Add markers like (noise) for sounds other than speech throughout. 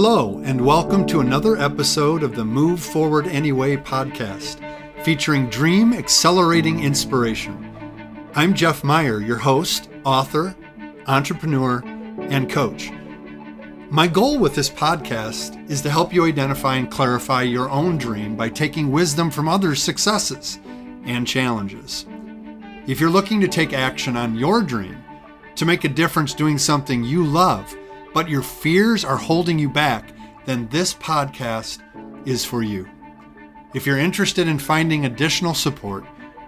Hello, and welcome to another episode of the Move Forward Anyway podcast, featuring dream accelerating inspiration. I'm Jeff Meyer, your host, author, entrepreneur, and coach. My goal with this podcast is to help you identify and clarify your own dream by taking wisdom from others' successes and challenges. If you're looking to take action on your dream, to make a difference doing something you love, but your fears are holding you back, then this podcast is for you. If you're interested in finding additional support,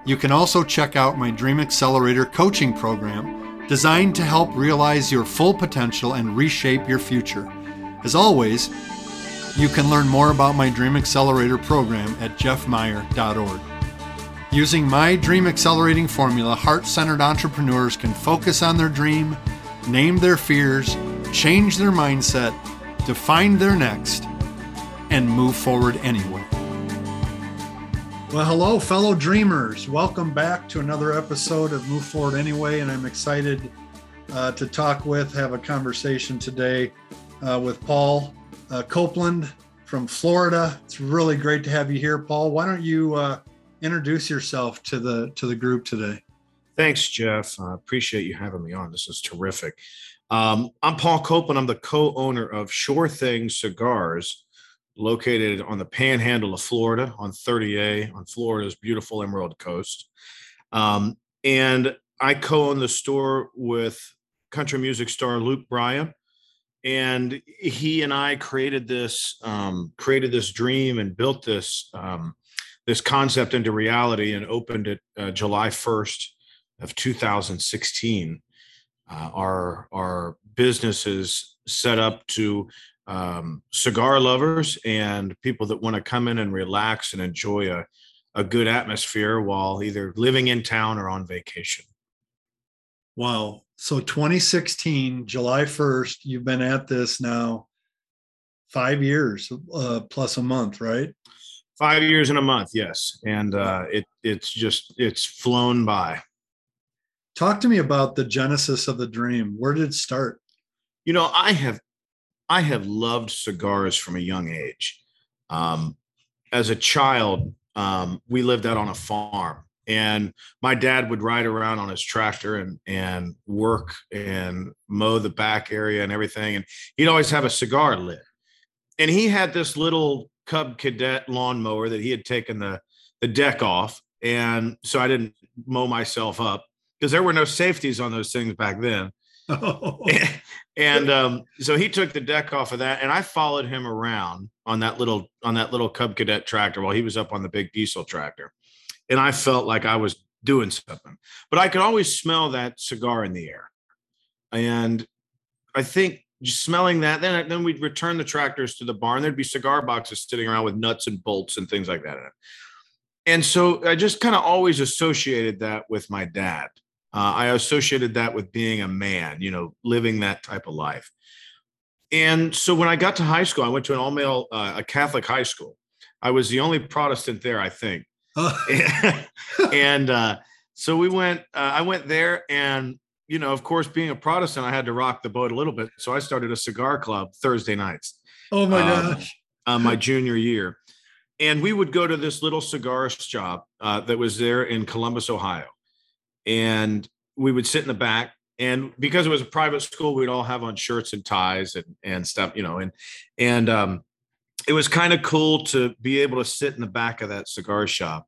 you can also check out my Dream Accelerator coaching program designed to help realize your full potential and reshape your future. As always, you can learn more about my Dream Accelerator program at jeffmeyer.org. Using my Dream Accelerating formula, heart centered entrepreneurs can focus on their dream, name their fears, change their mindset, define their next, and move forward anyway. Well, hello, fellow dreamers. Welcome back to another episode of Move Forward Anyway. And I'm excited uh, to talk with, have a conversation today uh, with Paul uh, Copeland from Florida. It's really great to have you here, Paul. Why don't you uh, introduce yourself to the to the group today? Thanks, Jeff. I appreciate you having me on. This is terrific. Um, I'm Paul Copeland. I'm the co-owner of Shore Thing Cigars located on the panhandle of Florida on 30A on Florida's beautiful Emerald Coast. Um, and I co own the store with country music star Luke Bryan. And he and I created this, um, created this dream and built this, um, this concept into reality and opened it uh, July 1st of 2016. Uh, our our business is set up to um, cigar lovers and people that want to come in and relax and enjoy a, a good atmosphere while either living in town or on vacation. Wow. So 2016, July 1st, you've been at this now five years uh, plus a month, right? Five years and a month, yes. And uh, it it's just it's flown by. Talk to me about the genesis of the dream. Where did it start? You know, I have I have loved cigars from a young age. Um, as a child, um, we lived out on a farm, and my dad would ride around on his tractor and and work and mow the back area and everything. And he'd always have a cigar lit. And he had this little Cub Cadet lawnmower that he had taken the the deck off, and so I didn't mow myself up because there were no safeties on those things back then. Oh. (laughs) and (laughs) um, so he took the deck off of that, and I followed him around on that little on that little Cub Cadet tractor while he was up on the big diesel tractor, and I felt like I was doing something, but I could always smell that cigar in the air, and I think just smelling that, then then we'd return the tractors to the barn. There'd be cigar boxes sitting around with nuts and bolts and things like that in it. And so I just kind of always associated that with my dad. Uh, I associated that with being a man, you know, living that type of life. And so when I got to high school, I went to an all male, uh, a Catholic high school. I was the only Protestant there, I think. Oh. (laughs) and uh, so we went, uh, I went there and, you know, of course, being a Protestant, I had to rock the boat a little bit. So I started a cigar club Thursday nights. Oh my um, gosh. Uh, my junior year. And we would go to this little cigar shop uh, that was there in Columbus, Ohio and we would sit in the back and because it was a private school we'd all have on shirts and ties and and stuff you know and and um it was kind of cool to be able to sit in the back of that cigar shop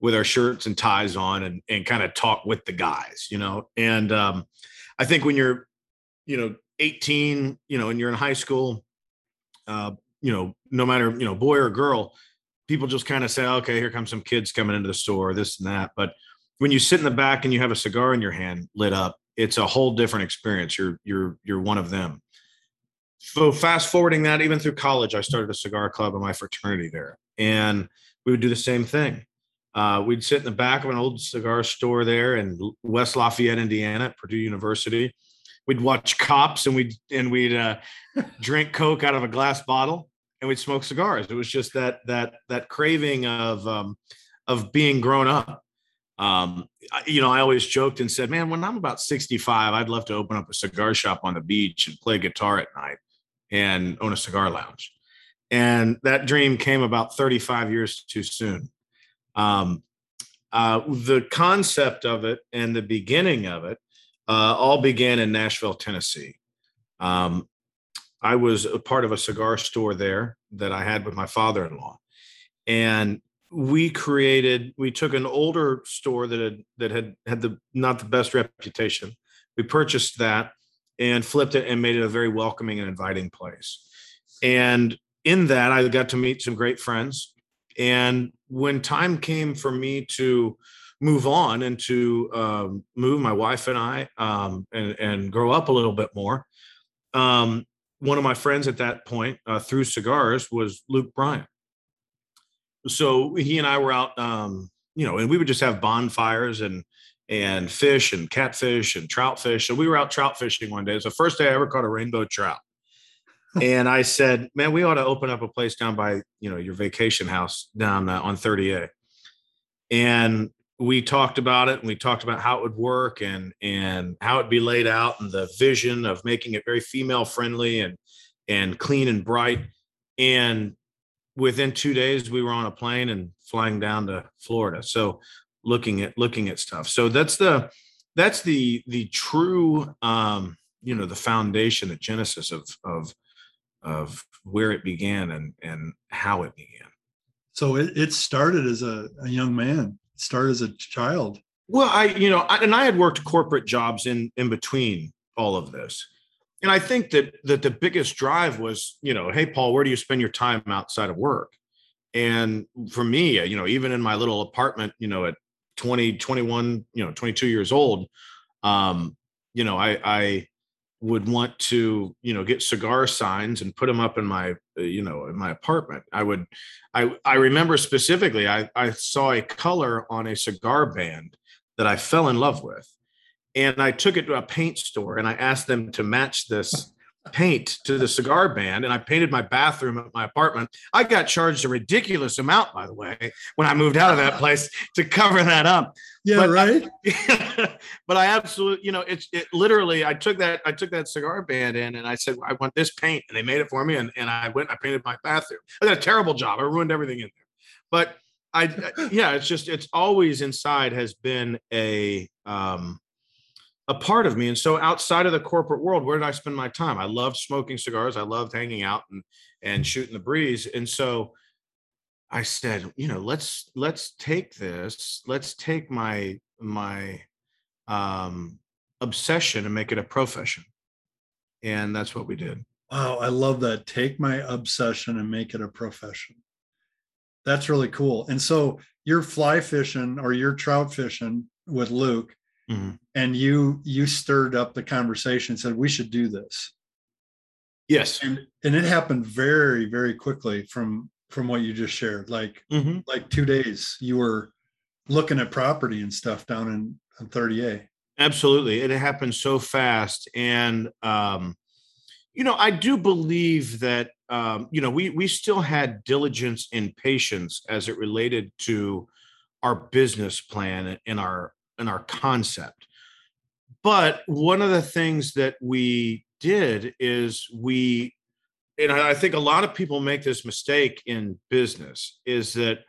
with our shirts and ties on and and kind of talk with the guys you know? And um i think when you're you know 18 you know and you're in high school uh you know no matter you know boy or girl people just kind of say okay here comes some kids coming into the store this and that but when you sit in the back and you have a cigar in your hand lit up, it's a whole different experience. You're you're you're one of them. So fast forwarding that, even through college, I started a cigar club in my fraternity there, and we would do the same thing. Uh, we'd sit in the back of an old cigar store there in West Lafayette, Indiana, at Purdue University. We'd watch cops and we'd and we'd uh, (laughs) drink Coke out of a glass bottle and we'd smoke cigars. It was just that that that craving of um, of being grown up um, you know, I always joked and said, man, when I'm about 65, I'd love to open up a cigar shop on the beach and play guitar at night. and own a cigar lounge. And that dream came about 35 years too soon. Um, uh, the concept of it and the beginning of it uh, all began in Nashville, Tennessee. Um, I was a part of a cigar store there that I had with my father in law. And we created, we took an older store that had, that had had the not the best reputation. We purchased that and flipped it and made it a very welcoming and inviting place. And in that, I got to meet some great friends. And when time came for me to move on and to um, move my wife and I um, and, and grow up a little bit more, um, one of my friends at that point uh, through cigars was Luke Bryan. So he and I were out, um, you know, and we would just have bonfires and and fish and catfish and trout fish. So we were out trout fishing one day. It was the first day I ever caught a rainbow trout. (laughs) and I said, "Man, we ought to open up a place down by you know your vacation house down uh, on 30A." And we talked about it, and we talked about how it would work, and and how it'd be laid out, and the vision of making it very female friendly and and clean and bright. And within two days, we were on a plane and flying down to Florida. So looking at looking at stuff. So that's the that's the the true um, you know the foundation, the genesis of of of where it began and and how it began. So it, it started as a, a young man, it started as a child. Well, I you know, I, and I had worked corporate jobs in in between all of this. And I think that that the biggest drive was, you know, hey Paul, where do you spend your time outside of work? And for me, you know, even in my little apartment, you know, at 20, 21, you know, 22 years old, um, you know, I, I would want to, you know, get cigar signs and put them up in my, uh, you know, in my apartment. I would, I, I remember specifically, I, I saw a color on a cigar band that I fell in love with. And I took it to a paint store and I asked them to match this paint to the cigar band and I painted my bathroom at my apartment. I got charged a ridiculous amount, by the way, when I moved out of that place to cover that up. Yeah, but right. I, (laughs) but I absolutely, you know, it's it literally I took that, I took that cigar band in and I said, I want this paint. And they made it for me. And, and I went, I painted my bathroom. I did a terrible job. I ruined everything in there. But I yeah, it's just it's always inside has been a um a part of me. And so outside of the corporate world, where did I spend my time? I loved smoking cigars. I loved hanging out and and shooting the breeze. And so I said, you know, let's let's take this, let's take my my um obsession and make it a profession. And that's what we did. Wow, I love that. Take my obsession and make it a profession. That's really cool. And so you're fly fishing or you're trout fishing with Luke mm-hmm. and you you stirred up the conversation and said we should do this. Yes. And and it happened very very quickly from from what you just shared. Like mm-hmm. like two days you were looking at property and stuff down in, in 30a absolutely. It happened so fast. And um you know i do believe that um you know we we still had diligence and patience as it related to our business plan and our in our concept. But one of the things that we did is we, and I think a lot of people make this mistake in business, is that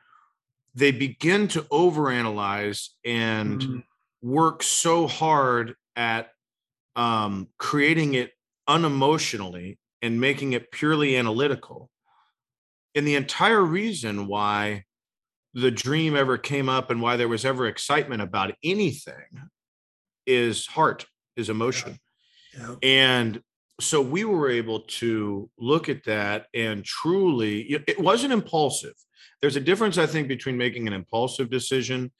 they begin to overanalyze and mm-hmm. work so hard at um, creating it unemotionally and making it purely analytical. And the entire reason why the dream ever came up and why there was ever excitement about anything is heart, is emotion. Yeah. Yeah. And so we were able to look at that and truly, it wasn't impulsive. There's a difference, I think, between making an impulsive decision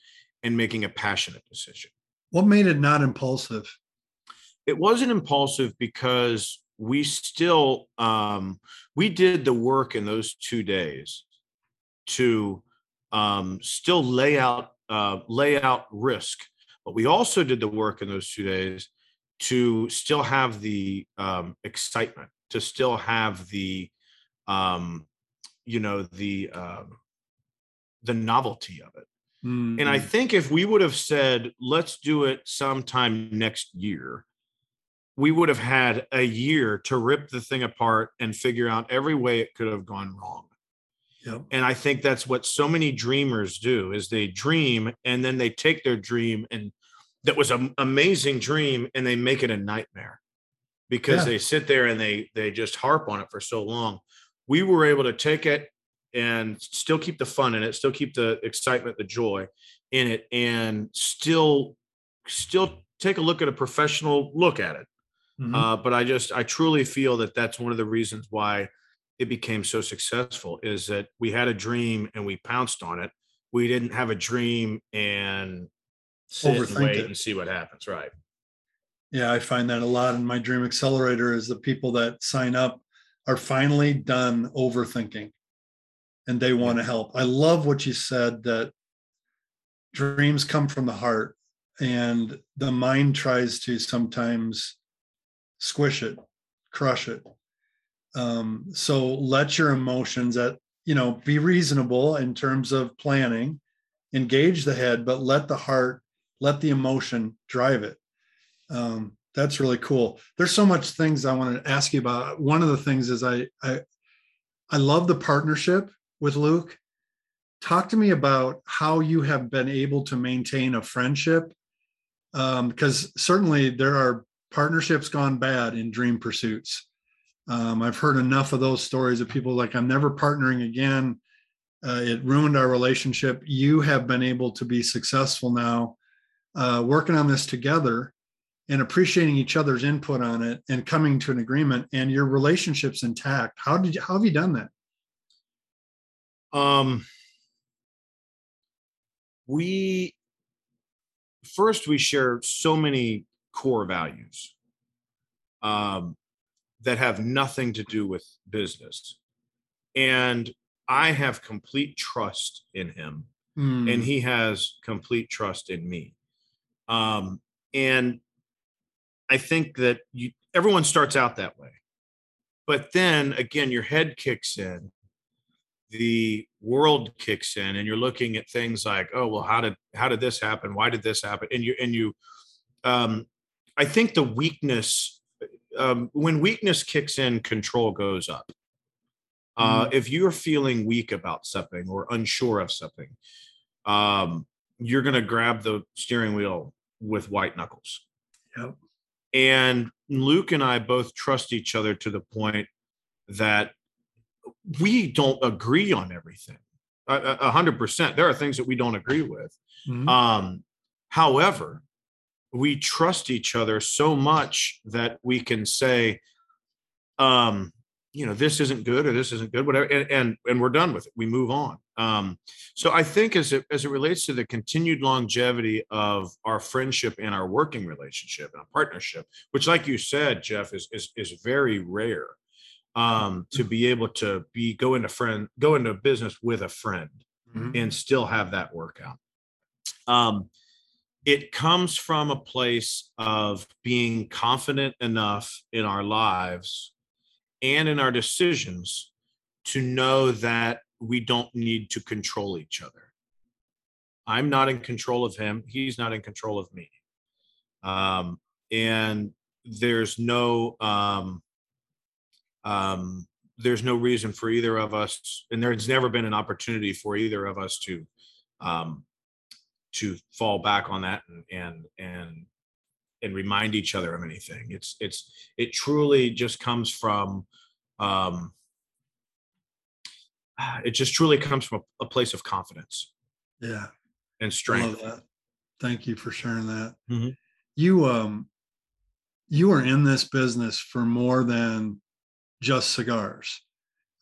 and making a passionate decision. What made it not impulsive? It wasn't impulsive because we still um, we did the work in those two days to um, still lay out uh, lay out risk. But we also did the work in those two days to still have the um, excitement, to still have the um, you know the uh, the novelty of it. Mm-hmm. And I mm-hmm. think if we would have said, let's do it sometime next year, we would have had a year to rip the thing apart and figure out every way it could have gone wrong. Yep. And I think that's what so many dreamers do is they dream and then they take their dream and that was an amazing dream and they make it a nightmare because Yeah. they sit there and they they just harp on it for so long. We were able to take it and still keep the fun in it, still keep the excitement, the joy in it, and still still take a look at a professional look at it. Mhm. Uh, but I just I truly feel that that's one of the reasons why it became so successful is that we had a dream and we pounced on it. We didn't have a dream and sit and Overthink wait it. and see what happens. Right. Yeah, I find that a lot in my Dream Accelerator is the people that sign up are finally done overthinking and they want to help. I love what you said that dreams come from the heart and the mind tries to sometimes squish it, crush it. Um, so let your emotions at, you know, be reasonable in terms of planning, engage the head, but let the heart, let the emotion drive it. Um, that's really cool. There's so much things i want to ask you about. One of the things is i i i love the partnership with luke. Talk to me about how you have been able to maintain a friendship um, because certainly there are partnerships gone bad in dream pursuits um, i've heard enough of those stories of people like i'm never partnering again. Uh, it ruined our relationship. You have been able to be successful now uh, working on this together and appreciating each other's input on it and coming to an agreement and your relationship's intact. How did you how have you done that? Um, we first we share so many core values. Um, that have nothing to do with business, and I have complete trust in him, Hmm, and he has complete trust in me. Um, and I think that you, everyone starts out that way, but then again, your head kicks in the world kicks in and you're looking at things like oh well how did how did this happen? Why did this happen? And you and you um i think the weakness um when weakness kicks in control goes up. Uh if you're feeling weak about something or unsure of something um you're going to grab the steering wheel with white knuckles. Yep. and luke and i both trust each other to the point that we don't agree on everything. A hundred percent. There are things that we don't agree with. Mhm. um however we trust each other so much that we can say um you know this isn't good or this isn't good whatever and and, and we're done with it we move on um so i think as it as it relates to the continued longevity of our friendship and our working relationship and our partnership which like you said jeff is is is very rare um to be able to be go into friend go into business with a friend Mhm. and still have that work out. Um, it comes from a place of being confident enough in our lives and in our decisions to know that we don't need to control each other. I'm not in control of him. He's not in control of me. Um, and there's no um, um, there's no reason for either of us, and there's never been an opportunity for either of us to um, to fall back on that and and and and remind each other of anything. It's it's it truly just comes from um, (sighs) it just truly comes from a, a place of confidence yeah and strength. Thank you for sharing that. Mhm. You um you are in this business for more than just cigars.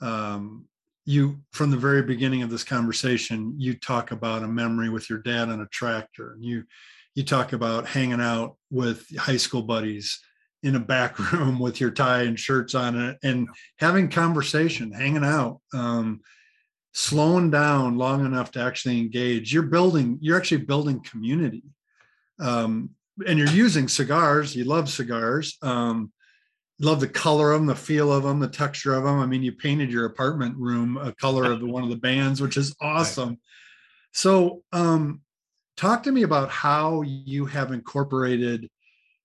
Um you from the very beginning of this conversation, you talk about a memory with your dad on a tractor. And you you talk about hanging out with high school buddies in a back (laughs) room with your tie and shirts on it and having conversation, hanging out. Um slowing down long enough to actually engage you're building you're actually building community um, and you're using cigars you love cigars um, love the color of them the feel of them the texture of them i mean you painted your apartment room a color of one of the bands which is (laughs) awesome so um, talk to me about how you have incorporated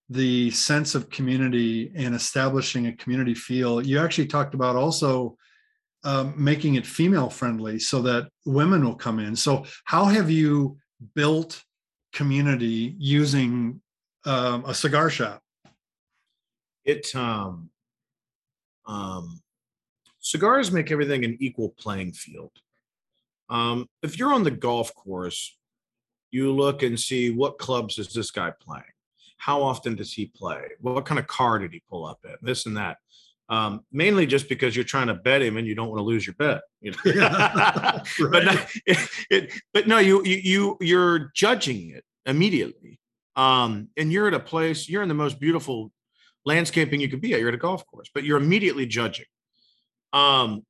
the sense of community and establishing a community feel. You actually talked about also um, making it female friendly so that women will come in. So, how have you built community using um, a cigar shop? It um, um, cigars make everything an equal playing field. Um, if you're on the golf course, you look and see what clubs is this guy playing how often does he play? What kind of car did he pull up in? This and that. Um, mainly just because you're trying to bet him and you don't want to lose your bet. You know? (laughs) right. but, no, it, (laughs) it, but no, you you you you're judging it immediately. Um, and you're at a place, you're in the most beautiful landscaping you could be at. You're at a golf course, but you're immediately judging. Um,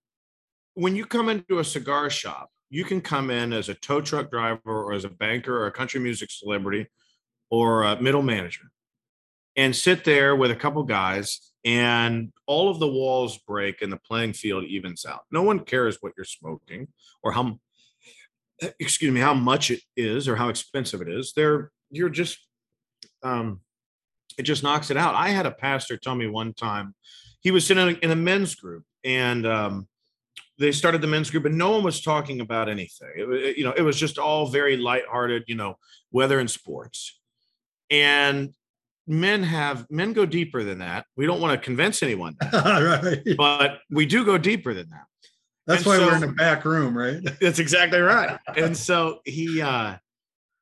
when you come into a cigar shop, you can come in as a tow truck driver or as a banker or a country music celebrity or a middle manager and sit there with a couple guys and all of the walls break and the playing field evens out. No one cares what you're smoking or how (clears throat) excuse me how much it is or how expensive it is. They're you're just um it just knocks it out. I had a pastor tell me one time he was sitting in a men's group and um they started the men's group and no one was talking about anything. It, you know, it was just all very lighthearted, you know, weather and sports and men have men go deeper than that. We don't want to convince anyone, (laughs) right. but we do go deeper than that. That's and why so, we're in the back room, right? (laughs) That's exactly right. (laughs) and so he uh,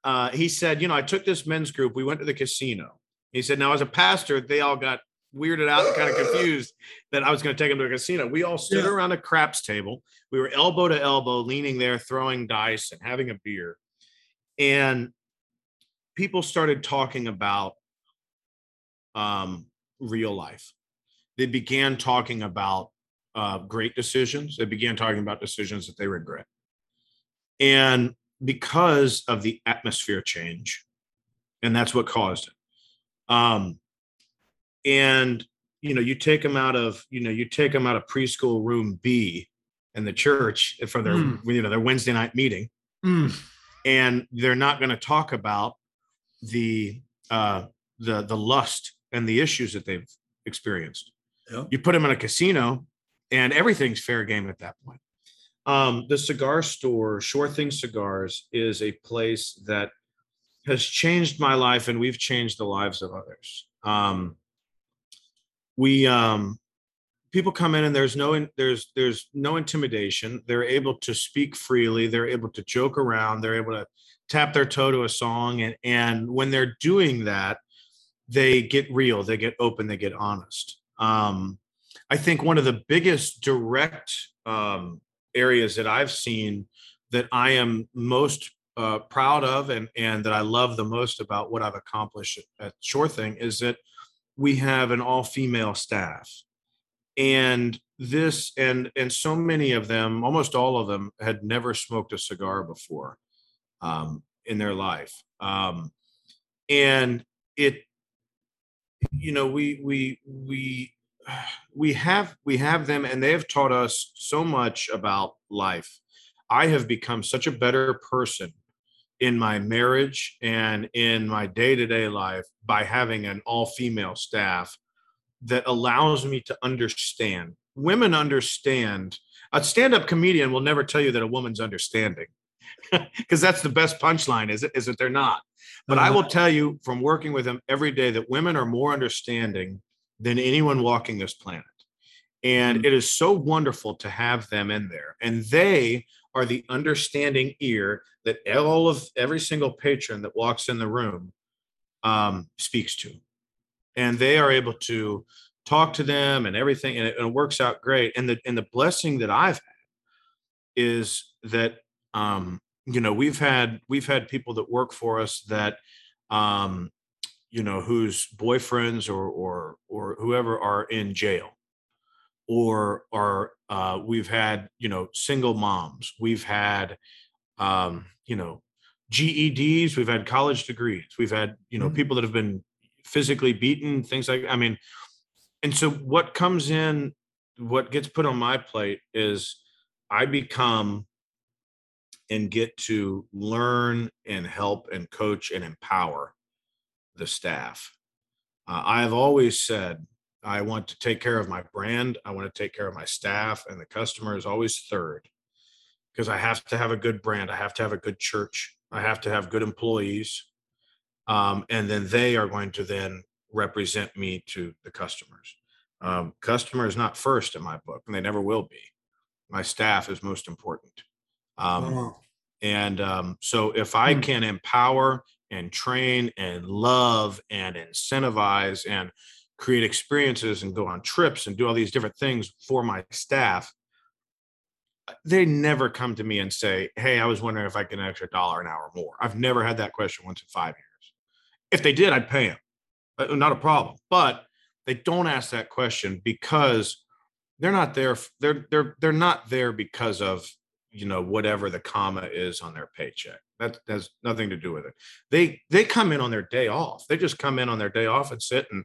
uh, he said, you know, I took this men's group. We went to the casino. He said, now as a pastor, they all got weirded out and kind of confused that I was going to take them to a casino. We all stood yeah. around a craps table. We were elbow to elbow, leaning there, throwing dice and having a beer. And people started talking about um, real life. They began talking about uh, great decisions. They began talking about decisions that they regret. And because of the atmosphere change, and that's what caused it. Um, and you know, you take them out of you know, you take them out of preschool room B in the church for their mm. you know their Wednesday night meeting, mm. and they're not going to talk about the uh, the the lust and the issues that they've experienced. Yep. You put them in a casino, and everything's fair game at that point. Um, the cigar store, Shore Thing Cigars, is a place that has changed my life, and we've changed the lives of others. Um, we um, people come in, and there's no there's there's no intimidation. They're able to speak freely. They're able to joke around. They're able to tap their toe to a song and and when they're doing that they get real they get open they get honest um, i think one of the biggest direct um, areas that i've seen that i am most uh, proud of and and that i love the most about what i've accomplished at Shore Thing is that we have an all female staff and this and and so many of them almost all of them had never smoked a cigar before um, in their life. Um, and it, you know, we we we (sighs) we have we have them, and they have taught us so much about life. I have become such a better person in my marriage and in my day-to-day life by having an all-female staff that allows me to understand. Women understand. A stand-up comedian will never tell you that a woman's understanding (laughs) because that's the best punchline is it is that they're not. But uh-huh. i will tell you from working with them every day that women are more understanding than anyone walking this planet. And mm-hmm. it is so wonderful to have them in there. And they are the understanding ear that all of every single patron that walks in the room um, speaks to. And they are able to talk to them and everything and it, and it works out great. And the and the blessing that i've had is that um, you know we've had we've had people that work for us that um you know whose boyfriends or or or whoever are in jail or are uh we've had you know single moms we've had um you know GEDs we've had college degrees we've had you know mm-hmm. people that have been physically beaten things like I mean and so what comes in what gets put on my plate is I become and get to learn and help and coach and empower the staff. Uh, I have always said I want to take care of my brand. I want to take care of my staff, and the customer is always third because I have to have a good brand. I have to have a good church. I have to have good employees. Um, and then they are going to then represent me to the customers. Um, customer is not first in my book, and they never will be. My staff is most important. Um, wow. And um, so if I hmm. can empower and train and love and incentivize and create experiences and go on trips and do all these different things for my staff, they never come to me and say, Hey, I was wondering if I can an extra dollar an hour more. I've never had that question once in five years. If they did, I'd pay them. Uh, not a problem. But they don't ask that question because they're not there. They're they're they're not there because of you know whatever the comma is on their paycheck. That has nothing to do with it. They they come in on their day off. They just come in on their day off and sit and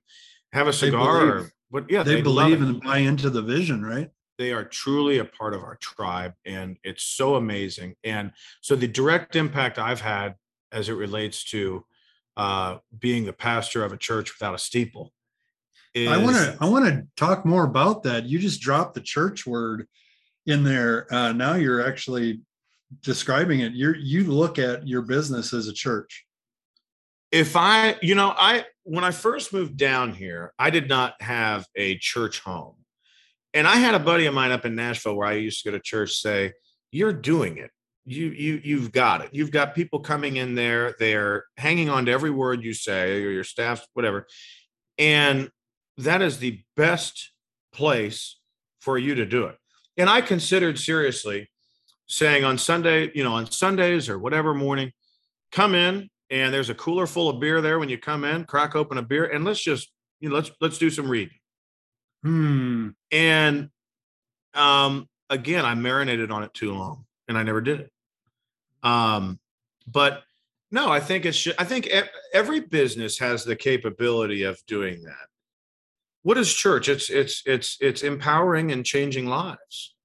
have a cigar. Or, but yeah, they, they believe and buy into the vision, right? They are truly a part of our tribe, and it's so amazing. And so the direct impact I've had as it relates to uh, being the pastor of a church without a steeple. Is, I want to I want to talk more about that. You just dropped the church word in there. Uh, now you're actually describing it. You you look at your business as a church. If I, you know, I when I first moved down here, I did not have a church home. And I had a buddy of mine up in Nashville where I used to go to church say, You're doing it. You you you've got it. You've got people coming in there. They're hanging on to every word you say or your staff whatever. And that is the best place for you to do it. And i considered seriously saying on sunday you know on sundays or whatever morning come in and there's a cooler full of beer there when you come in crack open a beer and let's just you know let's let's do some reading hmm. and um again i marinated on it too long and i never did it um, but no, I think it's. I think every business has the capability of doing that. What is church? It's it's it's it's empowering and changing lives.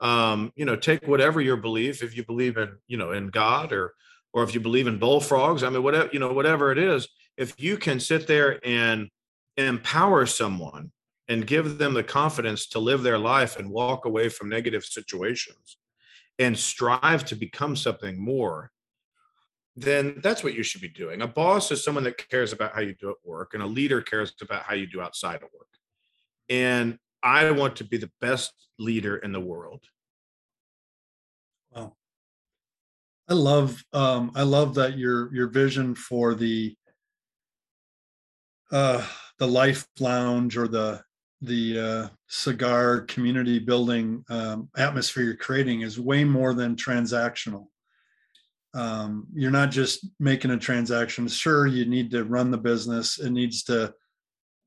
Um, you know, take whatever your belief. If you believe in you know in God or or if you believe in bullfrogs, I mean, whatever you know, whatever it is, if you can sit there and empower someone and give them the confidence to live their life and walk away from negative situations and strive to become something more, then that's what you should be doing. A boss is someone that cares about how you do at work, and a leader cares about how you do outside of work. And I want to be the best leader in the world. Wow. I love um, I love that your your vision for the uh, the life lounge or the the uh, cigar community building um, atmosphere you're creating is way more than transactional. Um, you're not just making a transaction. Sure, you need to run the business. It needs to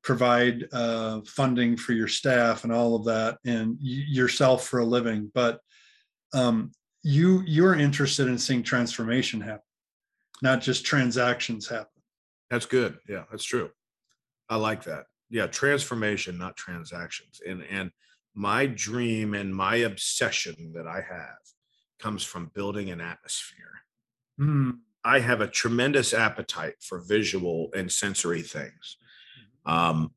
provide uh, funding for your staff and all of that, and y- yourself for a living. But um, you you're interested in seeing transformation happen, not just transactions happen. That's good. Yeah, that's true. I like that yeah transformation not transactions and and my dream and my obsession that i have comes from building an atmosphere mm. i have a tremendous appetite for visual and sensory things um,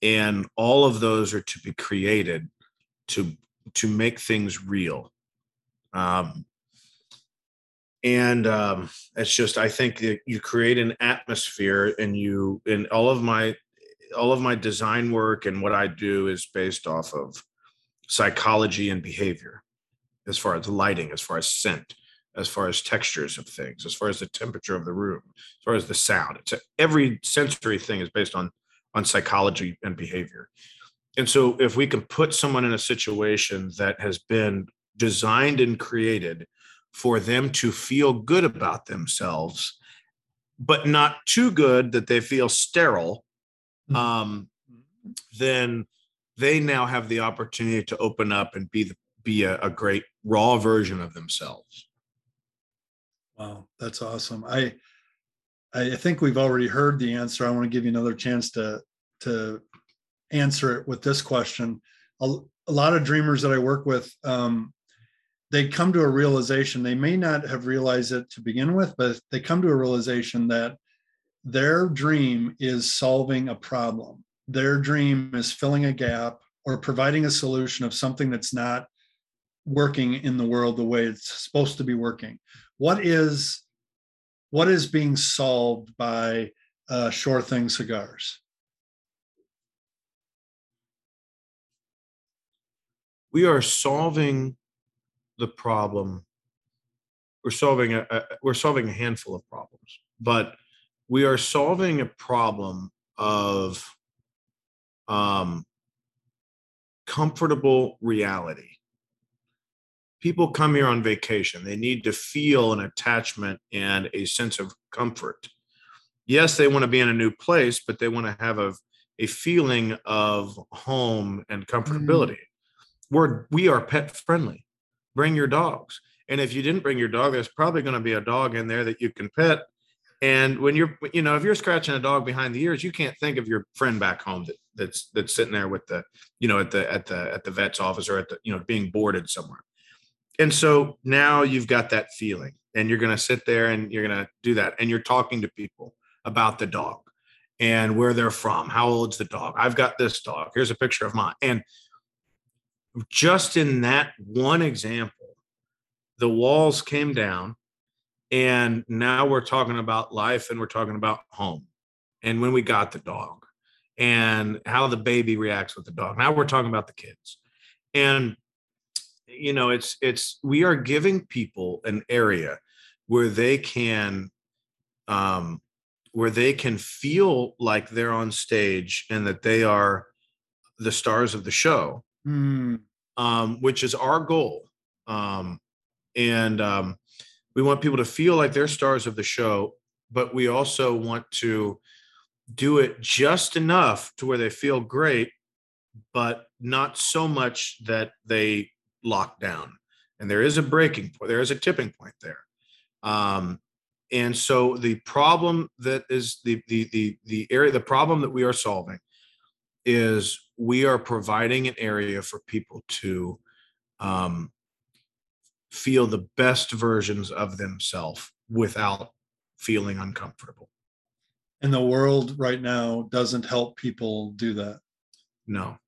and all of those are to be created to to make things real um, and um, it's just i think that you create an atmosphere and you in all of my all of my design work and what I do is based off of psychology and behavior, as far as lighting, as far as scent, as far as textures of things, as far as the temperature of the room, as far as the sound. It's a, every sensory thing is based on on psychology and behavior. And so, if we can put someone in a situation that has been designed and created for them to feel good about themselves, but not too good that they feel sterile Mm-hmm. um, then they now have the opportunity to open up and be the, be a, a great raw version of themselves. Wow, that's awesome. I I think we've already heard the answer. I want to give you another chance to to answer it with this question. A, a lot of dreamers that I work with, um, they come to a realization. They may not have realized it to begin with, but they come to a realization that their dream is solving a problem. Their dream is filling a gap or providing a solution of something that's not working in the world the way it's supposed to be working. What is what is being solved by uh, Thing cigars? We are solving the problem. We're solving a, a we're solving a handful of problems, but we are solving a problem of um, comfortable reality. People come here on vacation. They need to feel an attachment and a sense of comfort. Yes, they want to be in a new place, but they want to have a, a feeling of home and comfortability. Mm. We're, we are pet friendly. Bring your dogs. And if you didn't bring your dog, there's probably going to be a dog in there that you can pet and when you're, you know, if you're scratching a dog behind the ears, you can't think of your friend back home that that's that's sitting there with the, you know, at the at the at the vet's office or at the, you know, being boarded somewhere. And so now you've got that feeling, and you're going to sit there and you're going to do that, and you're talking to people about the dog and where they're from. How old's the dog? I've got this dog. Here's a picture of mine. And just in that one example, the walls came down and now we're talking about life and we're talking about home. And when we got the dog and how the baby reacts with the dog. Now we're talking about the kids. And you know, it's it's we are giving people an area where they can um where they can feel like they're on stage and that they are the stars of the show. Mm. Um, which is our goal. Um, and um, we want people to feel like they're stars of the show but we also want to do it just enough to where they feel great but not so much that they lock down and there is a breaking point there is a tipping point there um, and so the problem that is the the the the area the problem that we are solving is we are providing an area for people to um, feel the best versions of themselves without feeling uncomfortable. And the world right now doesn't help people do that. No.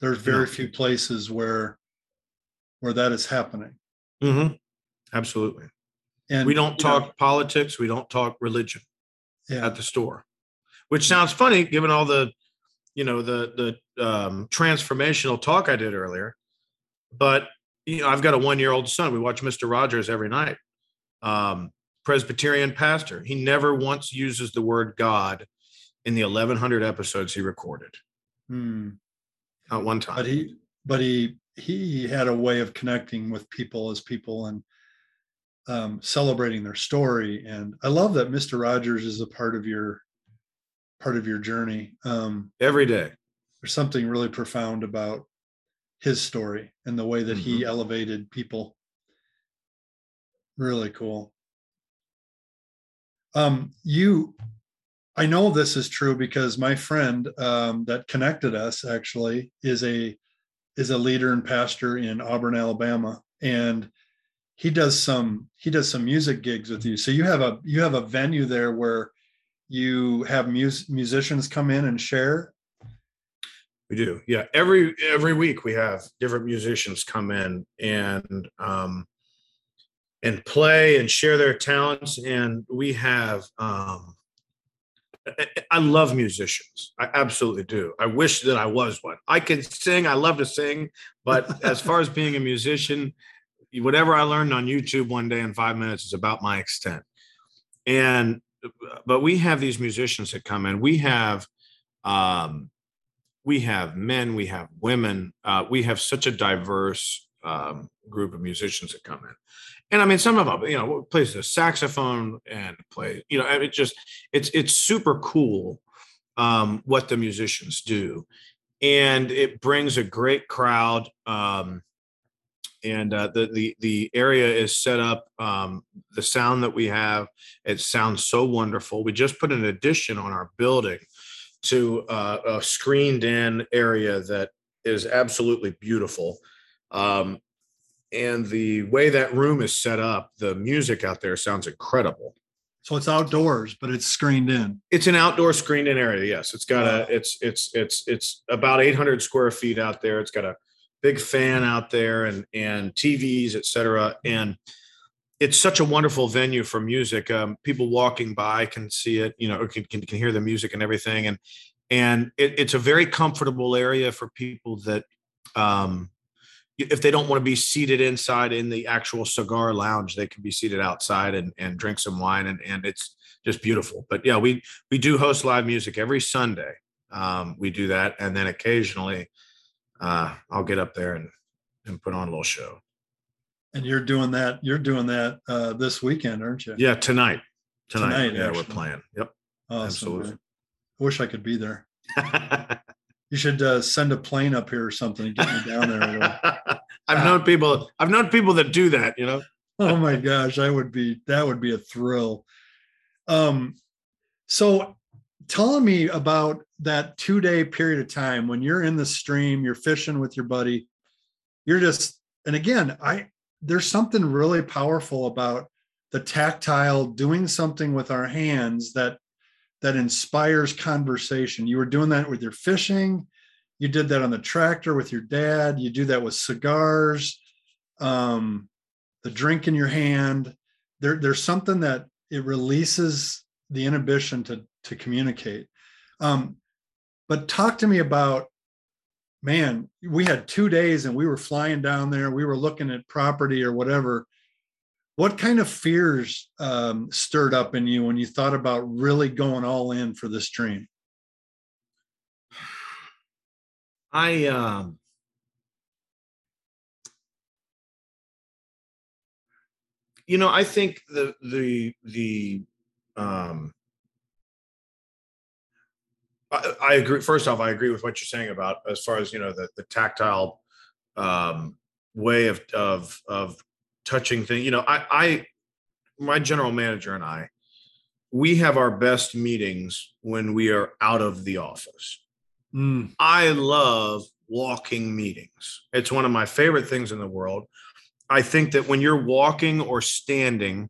There's very no. few places where where that is happening. Mm-hmm. Absolutely. And we don't talk know, politics, we don't talk religion yeah. at the store. Which sounds funny given all the you know the the um, transformational talk I did earlier. But you know, I've got a one year old son. We watch Mr. Rogers every night. Um, Presbyterian pastor. He never once uses the word God in the 1100 episodes he recorded. Hmm. Not one time. But he, but he, he had a way of connecting with people as people and um, celebrating their story. And I love that Mr. Rogers is a part of your, part of your journey. Um, every day. There's something really profound about his story and the way that mm-hmm. he elevated people. Really cool. Um, you, I know this is true because my friend um, that connected us actually is a is a leader and pastor in Auburn, Alabama, and he does some he does some music gigs with you. So you have a you have a venue there where you have mus- musicians come in and share we do. Yeah. Every every week we have different musicians come in and um and play and share their talents. And we have um I love musicians. I absolutely do. I wish that I was one. I can sing. I love to sing, but (laughs) as far as being a musician, whatever I learned on YouTube one day in five minutes is about my extent. And but we have these musicians that come in. We have um, we have men, we have women, uh, we have such a diverse um, group of musicians that come in. And I mean, some of them, you know, plays the saxophone and play, you know, it just, it's, it's super cool um, what the musicians do. And it brings a great crowd. Um, and uh, the, the, the area is set up, um, the sound that we have, it sounds so wonderful. We just put an addition on our building to uh, a screened in area that is absolutely beautiful. Um, and the way that room is set up, the music out there sounds incredible. So it's outdoors, but it's screened in. It's an outdoor screened in area. Yes, it's got a. It's it's it's it's about 800 square feet out there. It's got a big fan out there and and TVs, et cetera. And it's such a wonderful venue for music. Um, people walking by can see it, you know, can, can, can hear the music and everything. And and it, it's a very comfortable area for people that um, if they don't want to be seated inside in the actual cigar lounge, they can be seated outside and, and drink some wine and, and it's just beautiful. But yeah, we, we do host live music every Sunday. Um, we do that. And then occasionally uh, I'll get up there and, and put on a little show. And you're doing that. You're doing that uh, this weekend, aren't you? Yeah. Tonight, tonight. tonight yeah. Actually. We're playing. Yep. Awesome, Absolutely. Man. I wish I could be there. (laughs) You should uh, send a plane up here or something and get me down there. (laughs) I've ah. known people. I've known people that do that. You know. (laughs) oh my gosh, I would be. That would be a thrill. Um, so telling me about that two day period of time when you're in the stream, you're fishing with your buddy, you're just, and again, I there's something really powerful about the tactile doing something with our hands that that inspires conversation. You were doing that with your fishing. You did that on the tractor with your dad. You do that with cigars, um, the drink in your hand. There, there's something that it releases the inhibition to to communicate. Um, but talk to me about, man, we had two days and we were flying down there. We were looking at property or whatever what kind of fears um, stirred up in you when you thought about really going all in for this dream? I um, you know, I think the the the um, I, I, agree. First off, I agree with what you're saying about as far as you know the the tactile um, way of of of touching things. You know, I, I, my general manager and I, we have our best meetings when we are out of the office. Mm. I love walking meetings. It's one of my favorite things in the world. I think that when you're walking or standing,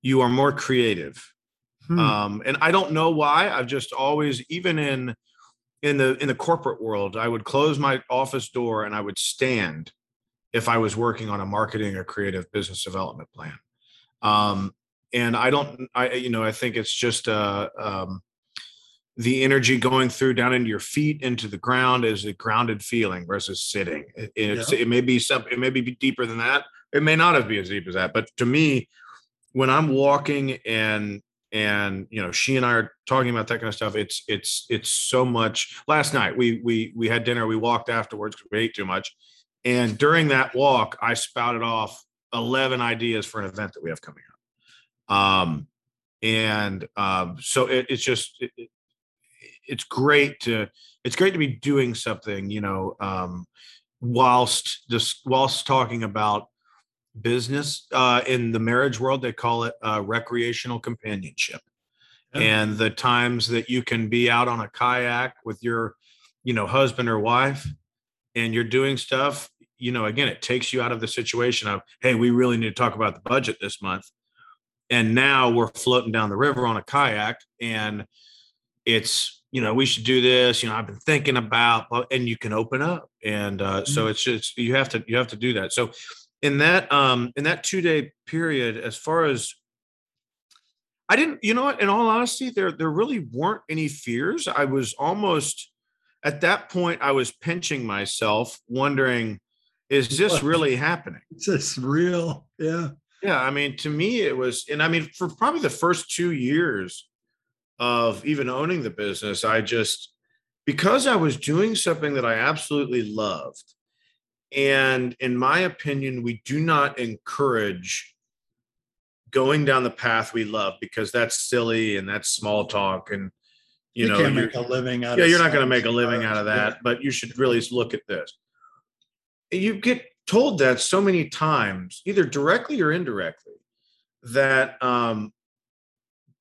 you are more creative. Hmm. Um, and I don't know why. I've just always, even in in the in the corporate world, I would close my office door and I would stand if I was working on a marketing or creative business development plan. Um, and I don't, I, you know, I think it's just uh, um, the energy going through down into your feet into the ground is a grounded feeling versus sitting. It, yeah. it may be some, it may be deeper than that. It may not have be as deep as that. But to me, when I'm walking and and you know she and I are talking about that kind of stuff. It's it's it's so much. Last night we we we had dinner. We walked afterwards because we ate too much, and during that walk, I spouted off 11 ideas for an event that we have coming up. Um, and um, so it, it's just, it, it's great to, it's great to be doing something, you know, um, whilst just whilst talking about business uh, in the marriage world, they call it uh, recreational companionship. And the times that you can be out on a kayak with your, you know, husband or wife and you're doing stuff, you know, again, it takes you out of the situation of, hey, we really need to talk about the budget this month. And now we're floating down the river on a kayak and it's, you know, we should do this, you know, I've been thinking about, and you can open up. And uh, so mm-hmm. it's just, you have to, you have to do that. So in that, um, in that two day period, as far as I didn't, you know what, in all honesty, there, there really weren't any fears. I was almost, at that point, I was pinching myself, wondering, is this really happening? Is this real? Yeah. Yeah. I mean, to me, it was, and I mean, for probably the first two years of even owning the business, I just, because I was doing something that I absolutely loved. And in my opinion, we do not encourage going down the path we love because that's silly and that's small talk and you, you know can't make a living out yeah you're not going to make a living out of that yeah. but you should really look at this you get told that so many times either directly or indirectly that um,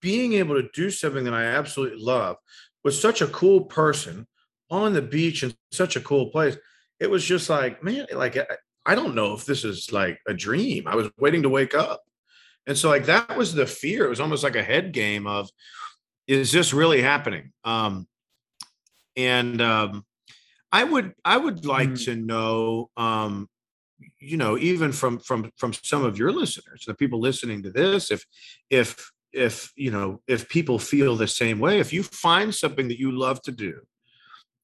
being able to do something that i absolutely love with such a cool person on the beach in such a cool place it was just like man like I, I don't know if this is like a dream i was waiting to wake up And so like that was the fear. It was almost like a head game of is this really happening? Um and um I would I would like mm. to know um you know even from from from some of your listeners the people listening to this if if if you know if people feel the same way if you find something that you love to do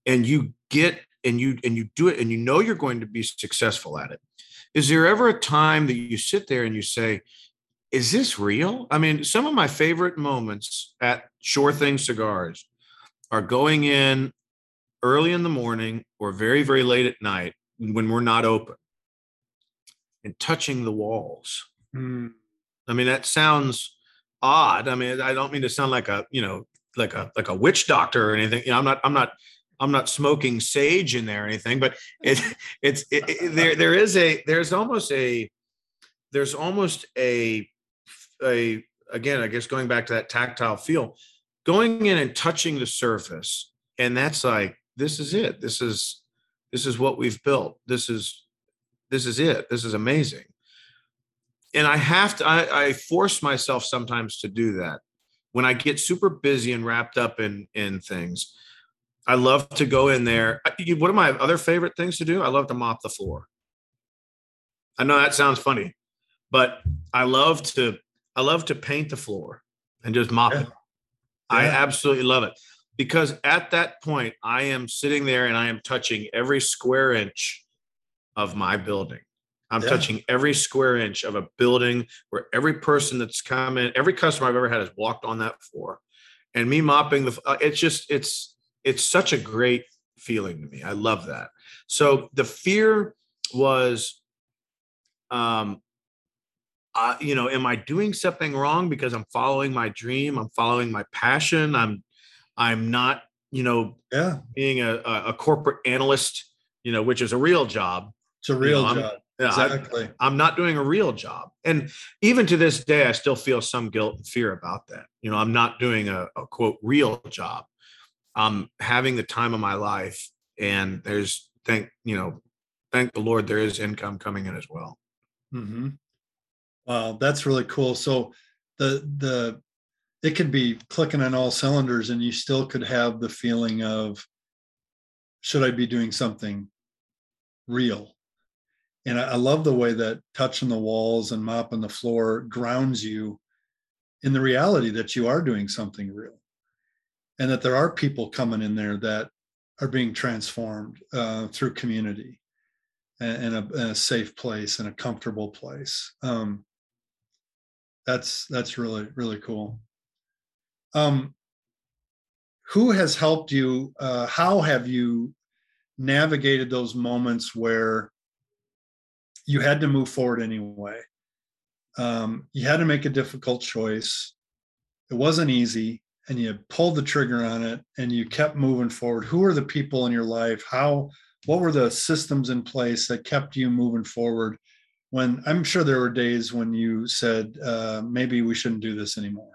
and you get and you and you do it and you know you're going to be successful at it is there ever a time that you sit there and you say is this real i mean some of my favorite moments at Shore Thing Cigars are going in early in the morning or very very late at night when we're not open and touching the walls mm. i mean that sounds odd. I mean, I don't mean to sound like a, you know, like a like a witch doctor or anything. You know, I'm not I'm not I'm not smoking sage in there or anything, but it (laughs) it's it, it, there there is a there's almost a there's almost a a again, I guess going back to that tactile feel, going in and touching the surface and that's like this is it. This is this is what we've built. This is this is it. This is amazing and I have to, I, I force myself sometimes to do that. When I get super busy and wrapped up in in things, I love to go in there. One of my other favorite things to do, I love to mop the floor. I know that sounds funny, but I love to I love to paint the floor and just mop yeah. it. Yeah. I absolutely love it because at that point I am sitting there and I am touching every square inch of my building. I'm yeah. touching every square inch of a building where every person that's come in, every customer I've ever had has walked on that floor. And me mopping the, uh, it's just, it's, it's such a great feeling to me. I love that. So the fear was, um, uh, you know, am I doing something wrong because I'm following my dream? I'm following my passion. I'm, I'm not, you know, yeah, being a, a corporate analyst, you know, which is a real job. It's a real you know, job. Yeah, exactly. I, am not doing a real job. And even to this day, I still feel some guilt and fear about that. You know, I'm not doing a, a quote real job. I'm having the time of my life. And there's thank, you know, thank the Lord there is income coming in as well. Mm-hmm. Wow, that's really cool. So the the it could be clicking on all cylinders and you still could have the feeling of should I be doing something real? and I, love the way that touching the walls and mopping the floor grounds you in the reality that you are doing something real and that there are people coming in there that are being transformed uh, through community and, a, and, a, safe place and a comfortable place um, that's that's really really cool um, who has helped you uh, how have you navigated those moments where you had to move forward anyway. Um, you had to make a difficult choice. It wasn't easy, and you pulled the trigger on it, and you kept moving forward. Who are the people in your life? How? What were the systems in place that kept you moving forward? When I'm sure there were days when you said, uh, maybe we shouldn't do this anymore.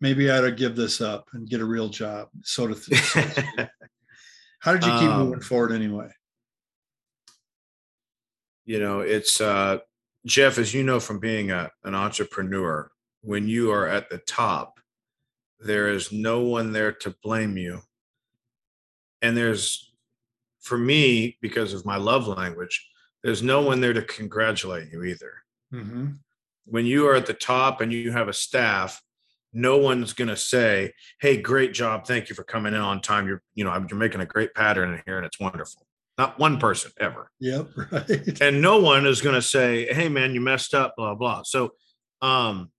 Maybe I ought to give this up and get a real job. So to, so to (laughs) How did you keep um, moving forward anyway? you know it's uh jeff as you know from being a, an entrepreneur when you are at the top there is no one there to blame you and there's for me because of my love language there's no one there to congratulate you either mm-hmm. when you are at the top and you have a staff no one's going to say hey great job thank you for coming in on time you're you know you're making a great pattern in here and it's wonderful not one person ever. Yep, (laughs) right. And no one is going to say, "Hey, man, you messed up," blah blah. So, um,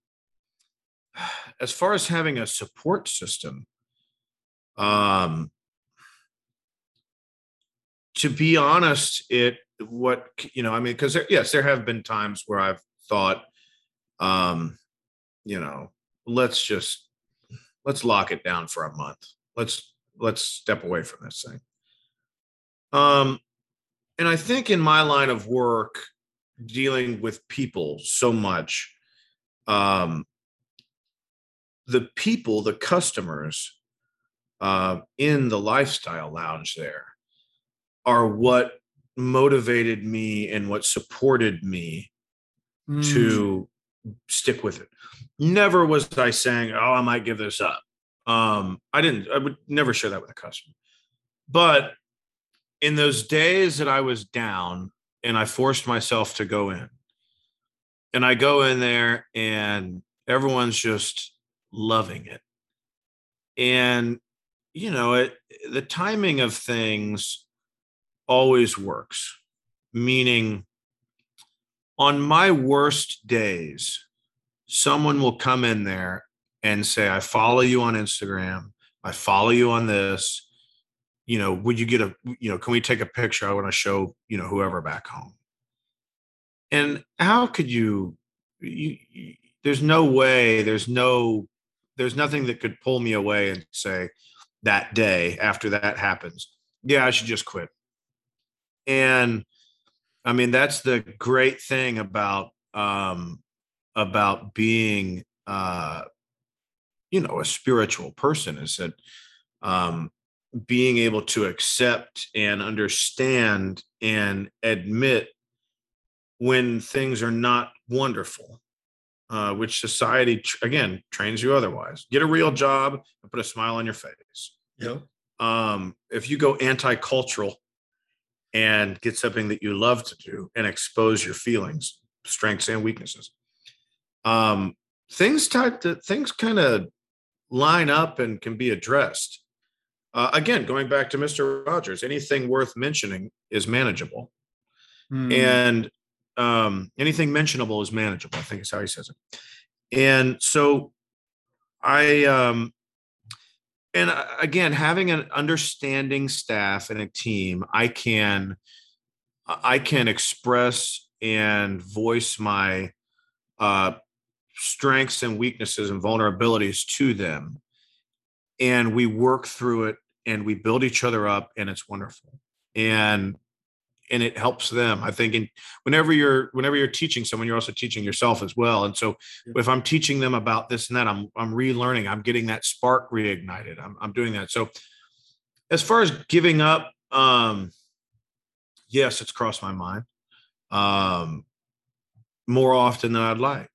as far as having a support system, um, to be honest, it what you know, I mean, because yes, there have been times where I've thought, um, you know, let's just let's lock it down for a month. Let's let's step away from this thing. Um, and I think in my line of work, dealing with people so much, um, the people, the customers uh, in the lifestyle lounge there are what motivated me and what supported me mm. to stick with it. Never was I saying, "Oh, I might give this up." Um, I didn't. I would never share that with a customer. But in those days that I was down and I forced myself to go in, and I go in there and everyone's just loving it, and you know it. The timing of things always works, meaning on my worst days, someone will come in there and say, I follow you on Instagram. I follow you on this. You know, would you get a, you know, can we take a picture? I want to show, you know, whoever back home. And how could you, you, you there's no way, there's no, there's nothing that could pull me away and say that day after that happens, yeah, I should just quit. And I mean, that's the great thing about um, about being, uh, you know, a spiritual person is that um, being able to accept and understand and admit when things are not wonderful, uh, which society again trains you otherwise. Get a real job and put a smile on your face. Yep. Um, if you go anti-cultural and get something that you love to do and expose your feelings, strengths and weaknesses. Um, things type to things kind of line up and can be addressed. Uh, again, going back to Mr. Rogers, anything worth mentioning is manageable, mm. and um, anything mentionable is manageable. I think is how he says it. And so, I um, and again having an understanding staff and a team i can i can express and voice my uh, strengths and weaknesses and vulnerabilities to them and we work through it and we build each other up and it's wonderful and and it helps them i think and whenever you're whenever you're teaching someone you're also teaching yourself as well and so if i'm teaching them about this and that i'm i'm relearning i'm getting that spark reignited i'm, I'm doing that. So as far as giving up um yes it's crossed my mind um more often than i'd like.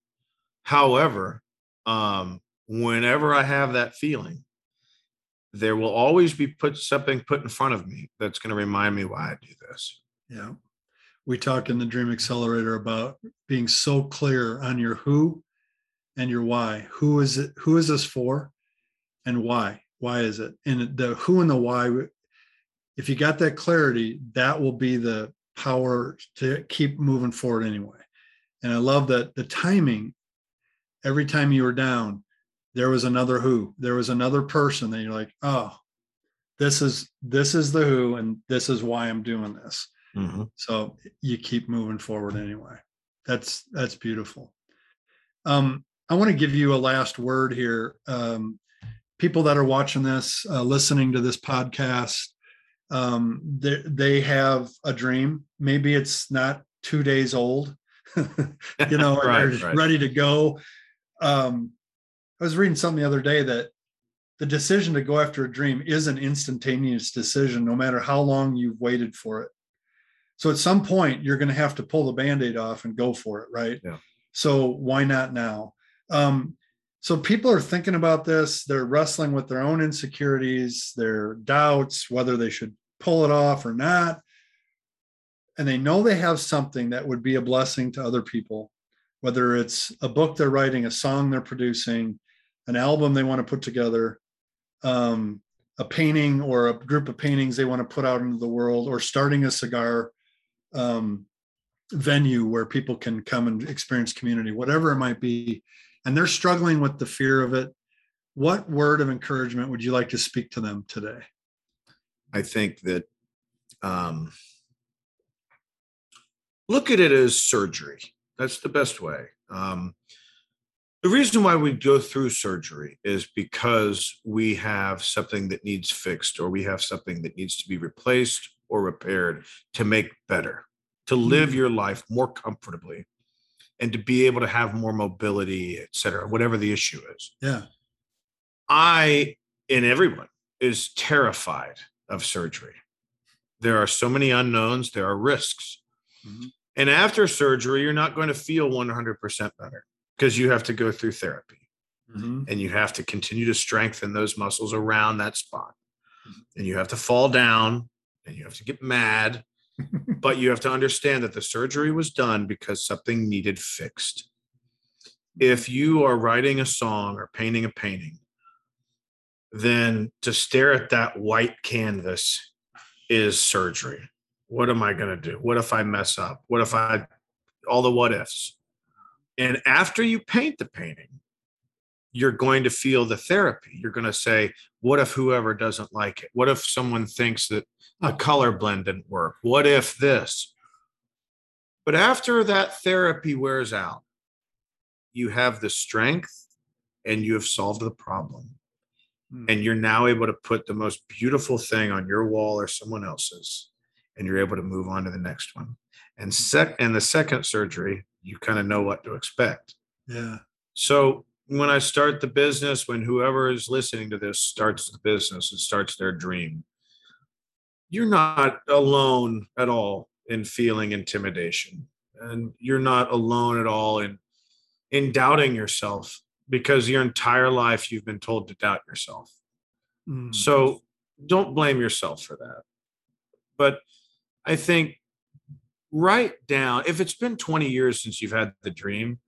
However um whenever i have that feeling there will always be put something put in front of me that's going to remind me why I do this. Yeah. We talk in the Dream Accelerator about being so clear on your who and your why. Who is it? Who is this for? And why? Why is it? And the who and the why, if you got that clarity, that will be the power to keep moving forward anyway. And I love that the timing, every time you were down, there was another who, there was another person that you're like, oh, this is this is the who and this is why I'm doing this. Mm-hmm. So you keep moving forward anyway. That's that's beautiful. Um, I want to give you a last word here. Um, people that are watching this, uh, listening to this podcast, um, they, they have a dream. Maybe it's not two days old, (laughs) you know, (laughs) right, they're right. ready to go. Um, I was reading something the other day that the decision to go after a dream is an instantaneous decision, no matter how long you've waited for it. So at some point, you're going to have to pull the band-aid off and go for it, right? Yeah. So why not now? Um, so people are thinking about this. They're wrestling with their own insecurities, their doubts, whether they should pull it off or not. And they know they have something that would be a blessing to other people, whether it's a book they're writing, a song they're producing, an album they want to put together, um, a painting or a group of paintings they want to put out into the world, or starting a cigar um, venue where people can come and experience community, whatever it might be, and they're struggling with the fear of it, what word of encouragement would you like to speak to them today? I think that um, look at it as surgery. That's the best way. Um, the reason why we go through surgery is because we have something that needs fixed or we have something that needs to be replaced or repaired to make better, to live mm. your life more comfortably and to be able to have more mobility, et cetera, whatever the issue is. Yeah. I, and everyone, is terrified of surgery. There are so many unknowns, there are risks. Mm-hmm. And after surgery, you're not going to feel 100% better. because you have to go through therapy Mhm. and you have to continue to strengthen those muscles around that spot. And you have to fall down and you have to get mad, but you have to understand that the surgery was done because something needed fixed. If you are writing a song or painting a painting, then to stare at that white canvas is surgery. What am I going to do? What if I mess up? What if I, all the what ifs? And after you paint the painting, you're going to feel the therapy. You're going to say, what if whoever doesn't like it? What if someone thinks that a color blend didn't work? What if this? But after that therapy wears out, you have the strength and you have solved the problem. Mm. And you're now able to put the most beautiful thing on your wall or someone else's, and you're able to move on to the next one. And sec and the second surgery, you kind of know what to expect. Yeah. So when I start the business, when whoever is listening to this starts the business and starts their dream, you're not alone at all in feeling intimidation. And you're not alone at all in in doubting yourself because your entire life you've been told to doubt yourself. Mm. So don't blame yourself for that. But I think write down if it's been 20 years since you've had the dream,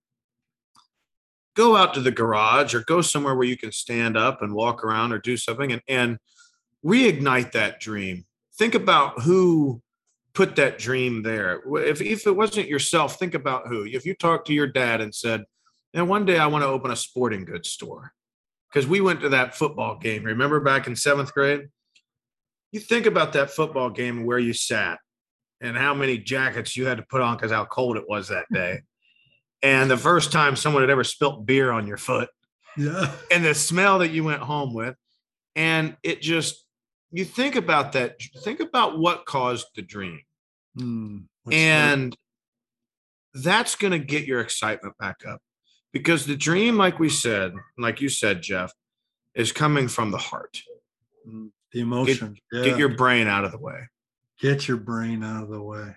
go out to the garage or go somewhere where you can stand up and walk around or do something and, and reignite that dream. Think about who put that dream there. If, if it wasn't yourself, think about who. If you talked to your dad and said, and one day I want to open a sporting goods store because we went to that football game. Remember back in seventh grade? You think about that football game and where you sat and how many jackets you had to put on because how cold it was that day. And the first time someone had ever spilt beer on your foot Yeah. and the smell that you went home with. And it just, you think about that, think about what caused the dream. Mm. And that's going to get your excitement back up because the dream, like we said, like you said, Jeff, is coming from the heart. the- mm, the emotion? yeah. Get your brain out of the way. get your brain out of the way.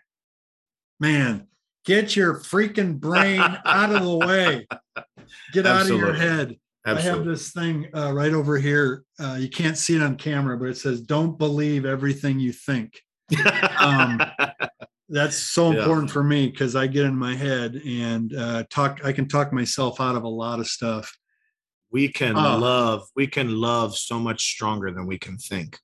Man, get your freaking brain out of the way. Get out of your Absolutely. head. I have this thing uh, right over here. Uh, you can't see it on camera, but it says, "Don't believe everything you think." um, (laughs) That's so Yeah. important for me because I get in my head and uh, talk. I can talk myself out of a lot of stuff. we can Oh. love, we can love so much stronger than we can think.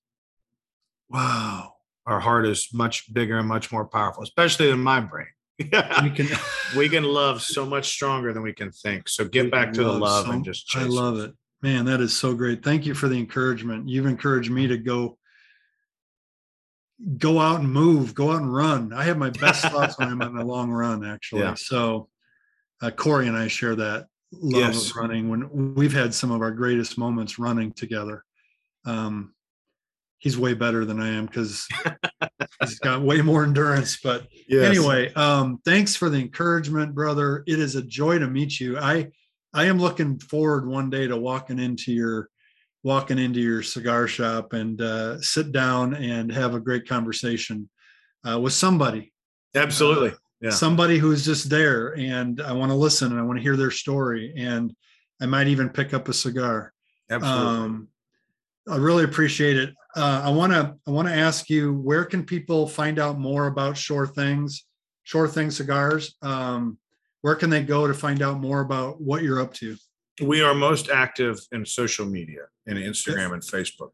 Wow. Our heart is much bigger and much more powerful, especially in my brain. We can. we can love so much stronger than we can think. So get We back to the love so- and just I love it. Man, that is so great. Thank you for the encouragement. You've encouraged me to go go out and move, go out and run. I have my best (laughs) thoughts when I'm on a long run, actually. Yeah. So uh, Corey and I share that love Yes. of running when we've had some of our greatest moments running together. Um, he's way better than I am because (laughs) he's got way more endurance, but Yes. anyway um thanks for the encouragement brother it is a joy to meet you i i am looking forward one day to walking into your walking into your cigar shop and uh sit down and have a great conversation uh, with somebody absolutely. Yeah. somebody who's just there and i want to listen and i want to hear their story and i might even pick up a cigar Absolutely. um, I really appreciate it. Uh, I want to I want to ask you where can people find out more about Shore Things, Shore Things Cigars? Um, where can they go to find out more about what you're up to? we are most active in social media in Instagram and Facebook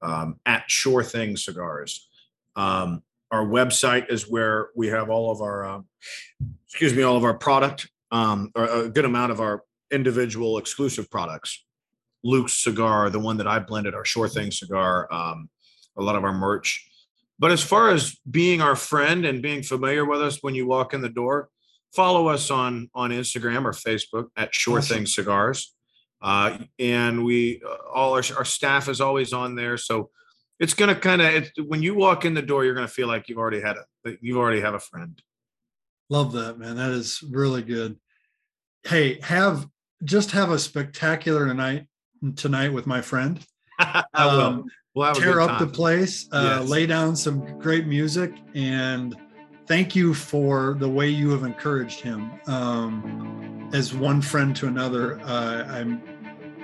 um, at Shore Thing Cigars. Um, our website is where we have all of our, um, excuse me, all of our product, um, or a good amount of our individual exclusive products. Luke's cigar, the one that I blended, our Shore Thing cigar, um, a lot of our merch. But as far as being our friend and being familiar with us when you walk in the door, follow us on on Instagram or Facebook at Shore Awesome. Thing Cigars. Uh, and we uh, all our, our staff is always on there. So it's going to kind of when you walk in the door, you're going to feel like you've already had a you've already have a friend. Love that, man. That is really good. Hey, have just have a spectacular night tonight with my friend. (laughs) I will. Um, We'll tear up the place, uh, Yes. lay down some great music, and thank you for the way you have encouraged him. Um, as one friend to another, uh, I'm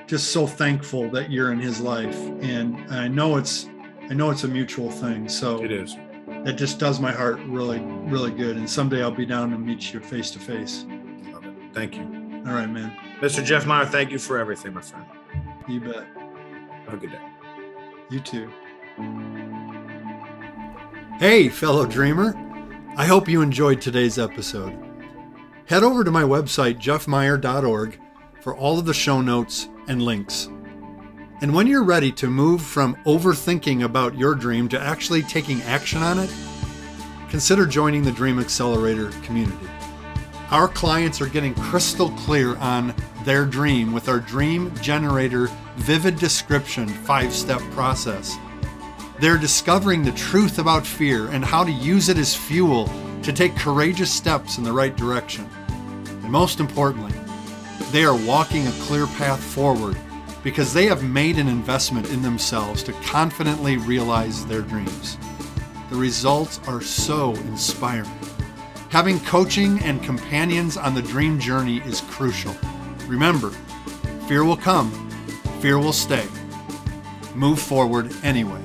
just so thankful that you're in his life, and I know it's I know it's a mutual thing. So It is. that just does my heart really, really good. And someday I'll be down and meet you face to face. Love it. Thank you. All right, man. Mr. Jeff Meyer, thank you for everything, my friend. You bet. Have a good day. You too. Hey, fellow dreamer. I hope you enjoyed today's episode. Head over to my website, jeffmeyer.org, for all of the show notes and links. And when you're ready to move from overthinking about your dream to actually taking action on it, consider joining the Dream Accelerator community. Our clients are getting crystal clear on their dream with our Dream Generator Vivid Description five step process. They're discovering the truth about fear and how to use it as fuel to take courageous steps in the right direction. And most importantly, they are walking a clear path forward because they have made an investment in themselves to confidently realize their dreams. The results are so inspiring. Having coaching and companions on the dream journey is crucial. Remember, fear will come, fear will stay. Move forward anyway.